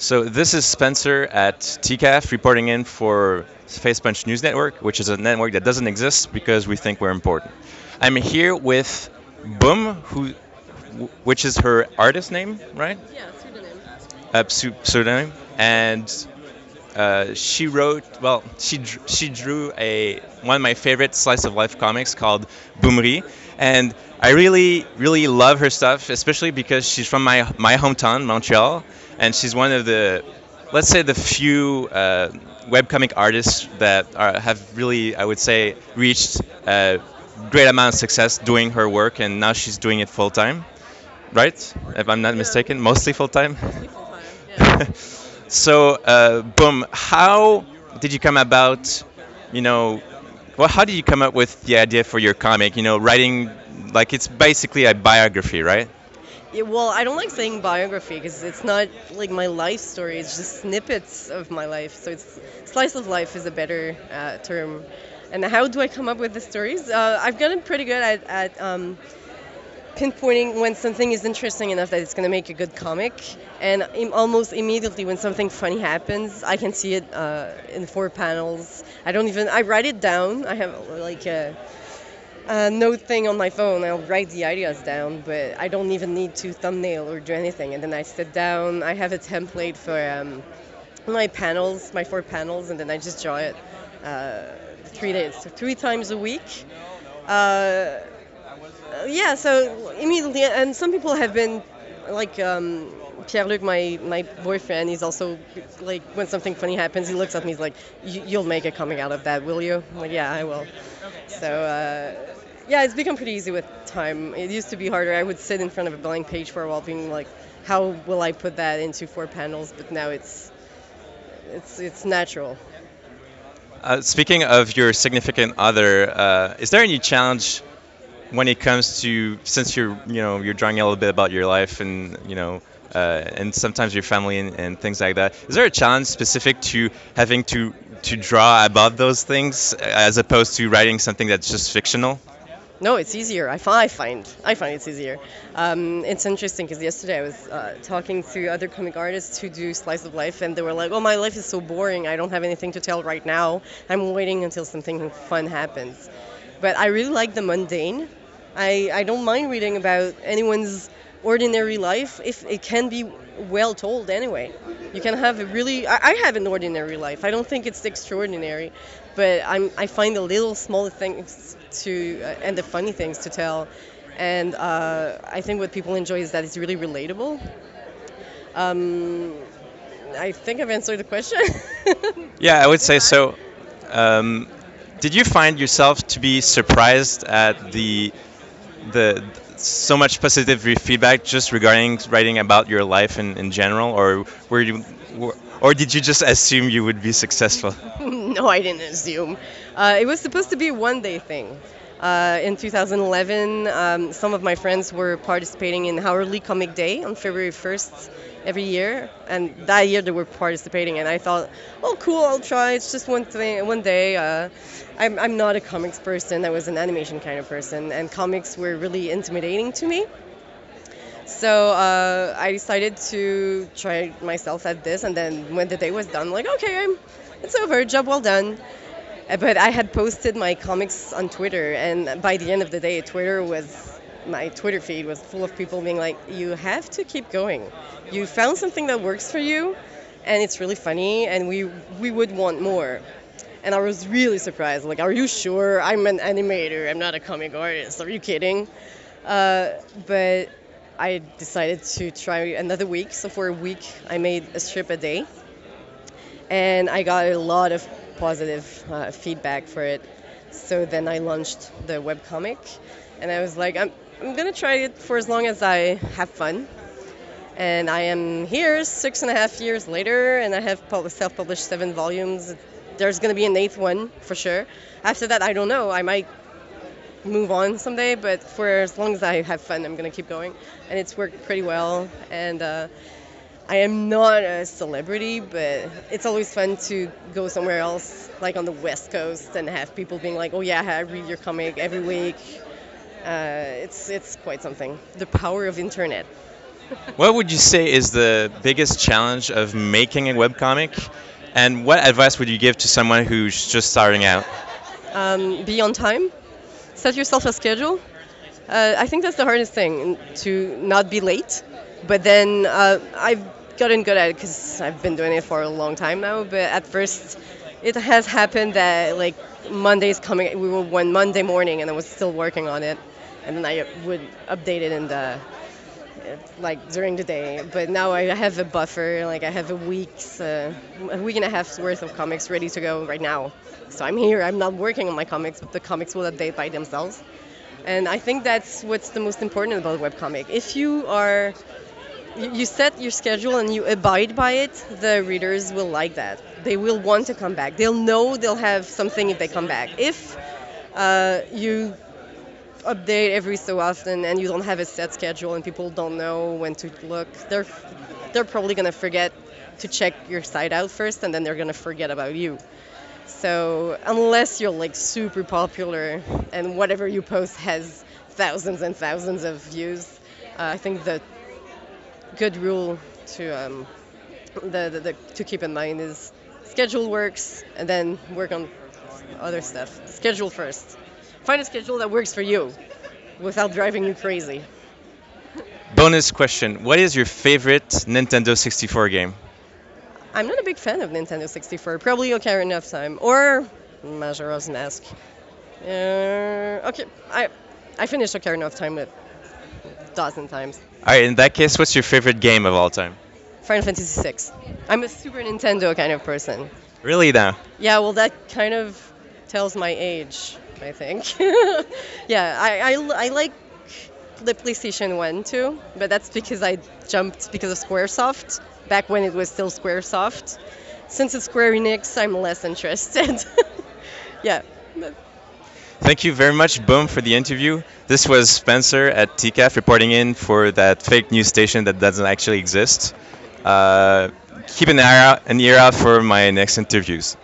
So this is Spencer at TCAF reporting in for Face Punch News Network, which is a network that doesn't exist because we think we're important. I'm here with Boum, who, which is her artist name, right? Yeah, pseudonym. Uh, pseudonym, and uh, she wrote. Well, she she drew a one of my favorite slice of life comics called Boumerie, and I really really love her stuff, especially because she's from my my hometown, Montreal, and she's one of the let's say the few uh, webcomic artists that are, have really, I would say, reached a great amount of success doing her work, and now she's doing it full time, right? If I'm not Yeah. mistaken, mostly full time. Yeah. so, uh, Boum, how did you come about, you know, well, how did you come up with the idea for your comic? You know, writing, like, it's basically a biography, right? Yeah, well, I don't like saying biography because it's not like my life story. It's just snippets of my life. So it's slice of life is a better uh, term. And how do I come up with the stories? Uh, I've gotten pretty good at, at um, pinpointing when something is interesting enough that it's going to make a good comic. And im- almost immediately when something funny happens, I can see it uh, in four panels. I don't even, I write it down. I have like a, a note thing on my phone. I'll write the ideas down, but I don't even need to thumbnail or do anything. And then I sit down. I have a template for um, my panels, my four panels, and then I just draw it uh, three days, so three times a week. Uh, yeah, so immediately, and some people have been like um, Pierre Luc, my my boyfriend. He's also like when something funny happens, he looks at me. He's like, "You- "You'll make a coming out of that, will you?" I'm like, "Yeah, I will." So uh, yeah, it's become pretty easy with time. It used to be harder. I would sit in front of a blank page for a while, being like, "How will I put that into four panels?" But now it's it's it's natural. Uh, speaking of your significant other, uh, is there any challenge when it comes to since you're you know you're drawing a little bit about your life and you know and sometimes your family and, and things like that? Is there a challenge specific to having to to draw about those things as opposed to writing something that's just fictional? No, it's easier. I find I find I find it's easier. Um, it's interesting because yesterday I was uh, talking to other comic artists who do slice of life, and they were like, "Oh, my life is so boring. I don't have anything to tell right now. I'm waiting until something fun happens." But I really like the mundane. I I don't mind reading about anyone's ordinary life if it can be well told anyway. You can have a really I, I have an ordinary life. I don't think it's extraordinary, but I'm I find the little small things to uh, and the funny things to tell. And uh, I think what people enjoy is that it's really relatable. Um, I think I've answered the question. Yeah, I would say so. Um, did you find yourself to be surprised at the the so much positive feedback just regarding writing about your life in, in general, or were you, or did you just assume you would be successful? no, I didn't assume. Uh, it was supposed to be a one day thing. Uh, in 2011, um, some of my friends were participating in Hourly Comic Day on February 1st every year, and that year they were participating, and I thought, oh, cool, I'll try. It's just one thing, one day. Uh, I'm, I'm not a comics person. I was an animation kind of person, and comics were really intimidating to me. So uh, I decided to try myself at this, and then when the day was done, like, okay, I'm, it's over, job well done. But I had posted my comics on Twitter, and by the end of the day, Twitter was my Twitter feed was full of people being like, "You have to keep going. You found something that works for you, and it's really funny, and we we would want more." And I was really surprised. Like, are you sure? I'm an animator. I'm not a comic artist. Are you kidding? Uh, but I decided to try another week. So for a week, I made a strip a day, and I got a lot of positive uh, feedback for it. So then I launched the webcomic, and I was like, I'm, I'm gonna try it for as long as I have fun. And I am here six and a half years later, and I have self-published seven volumes. There's gonna be an eighth one for sure. After that, I don't know. I might move on someday, but for as long as I have fun, I'm gonna keep going. And it's worked pretty well. And uh, I am not a celebrity, but it's always fun to go somewhere else, like on the West Coast, and have people being like, "Oh yeah, I read your comic every week." Uh, it's it's quite something. The power of internet. what would you say is the biggest challenge of making a webcomic? And what advice would you give to someone who's just starting out? Um, be on time. Set yourself a schedule. Uh, I think that's the hardest thing to not be late. But then uh, I've gotten good at it because I've been doing it for a long time now. But at first, it has happened that like Monday's coming. We were one Monday morning, and I was still working on it, and then I would update it in the like during the day. But now I have a buffer. Like I have a week's, uh, a week and a half's worth of comics ready to go right now. So I'm here. I'm not working on my comics, but the comics will update by themselves. And I think that's what's the most important about webcomic. If you are you set your schedule and you abide by it, the readers will like that. They will want to come back. They'll know they'll have something if they come back. If uh, you update every so often and you don't have a set schedule and people don't know when to look, they're they're probably gonna forget to check your site out first and then they're gonna forget about you. So unless you're like super popular and whatever you post has thousands and thousands of views, uh, I think the good rule to um, the, the, the, to keep in mind is schedule works and then work on other stuff. Schedule first. Find a schedule that works for you without driving you crazy. Bonus question What is your favorite Nintendo 64 game? I'm not a big fan of Nintendo 64. Probably Ocarina of Time or Majora's Mask. Uh, okay, I I finished Ocarina of Time a dozen times. All right, in that case, what's your favorite game of all time? Final Fantasy VI. I'm a Super Nintendo kind of person. Really now? Yeah, well, that kind of tells my age. I think. yeah, I, I, I like the PlayStation 1 too, but that's because I jumped because of Squaresoft back when it was still Squaresoft. Since it's Square Enix, I'm less interested. yeah. Thank you very much, Boum, for the interview. This was Spencer at TCAF reporting in for that fake news station that doesn't actually exist. Uh, keep an, out, an ear out for my next interviews.